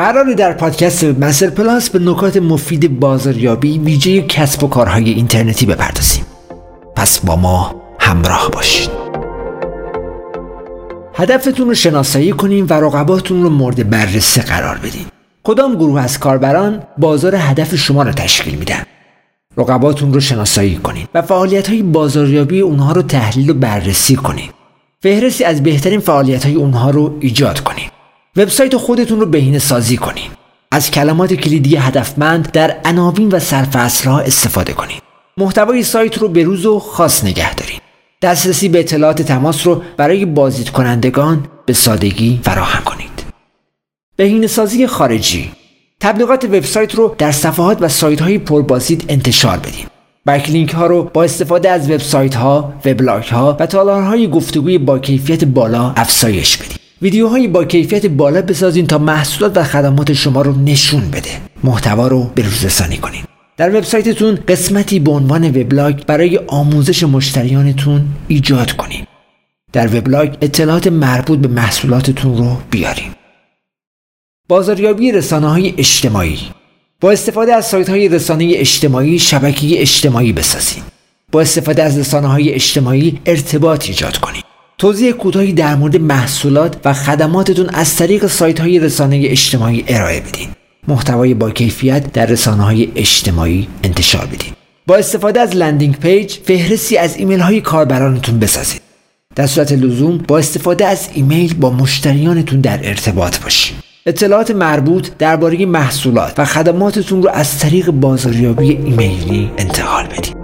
قرار در پادکست مستر پلاس به نکات مفید بازاریابی ویژه کسب و کارهای اینترنتی بپردازیم. پس با ما همراه باشید هدفتون رو شناسایی کنیم و رقباتون رو مورد بررسی قرار بدین. کدام گروه از کاربران بازار هدف شما رو تشکیل میدن رقباتون رو شناسایی کنید و فعالیت های بازاریابی اونها رو تحلیل و بررسی کنید فهرستی از بهترین فعالیت های اونها رو ایجاد کنید وبسایت خودتون رو بهینه سازی کنید از کلمات کلیدی هدفمند در عناوین و سرفصلها استفاده کنید محتوای سایت رو به روز و خاص نگه دارید دسترسی به اطلاعات تماس رو برای بازدید کنندگان به سادگی فراهم کنید. بهینه سازی خارجی. تبلیغات وبسایت رو در صفحات و سایت های پربازدید انتشار بدین. لینک ها رو با استفاده از وبسایت ها، وبلاگ ها و تالارهای گفتگوی با کیفیت بالا افزایش بدین. ویدیوهایی با کیفیت بالا بسازین تا محصولات و خدمات شما رو نشون بده. محتوا رو بروزرسانی کنین. در وبسایتتون قسمتی به عنوان وبلاگ برای آموزش مشتریانتون ایجاد کنین. در وبلاگ اطلاعات مربوط به محصولاتتون رو بیارین. بازاریابی رسانه های اجتماعی با استفاده از سایت های رسانه اجتماعی شبکه اجتماعی بسازید با استفاده از رسانه های اجتماعی ارتباط ایجاد کنید توضیح کوتاهی در مورد محصولات و خدماتتون از طریق سایت های رسانه اجتماعی ارائه بدین. محتوای با کیفیت در رسانه های اجتماعی انتشار بدین. با استفاده از landing page فهرستی از ایمیل های کاربرانتون بسازید. در صورت لزوم با استفاده از ایمیل با مشتریانتون در ارتباط باشید اطلاعات مربوط درباره محصولات و خدماتتون رو از طریق بازاریابی ایمیلی انتقال بدید.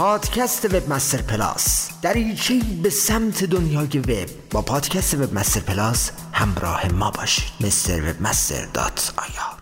پادکست Webmaster Plus دریچه به سمت دنیای وب با پادکست Webmaster Plus همراه ما باشید. مستر webmaster dot ir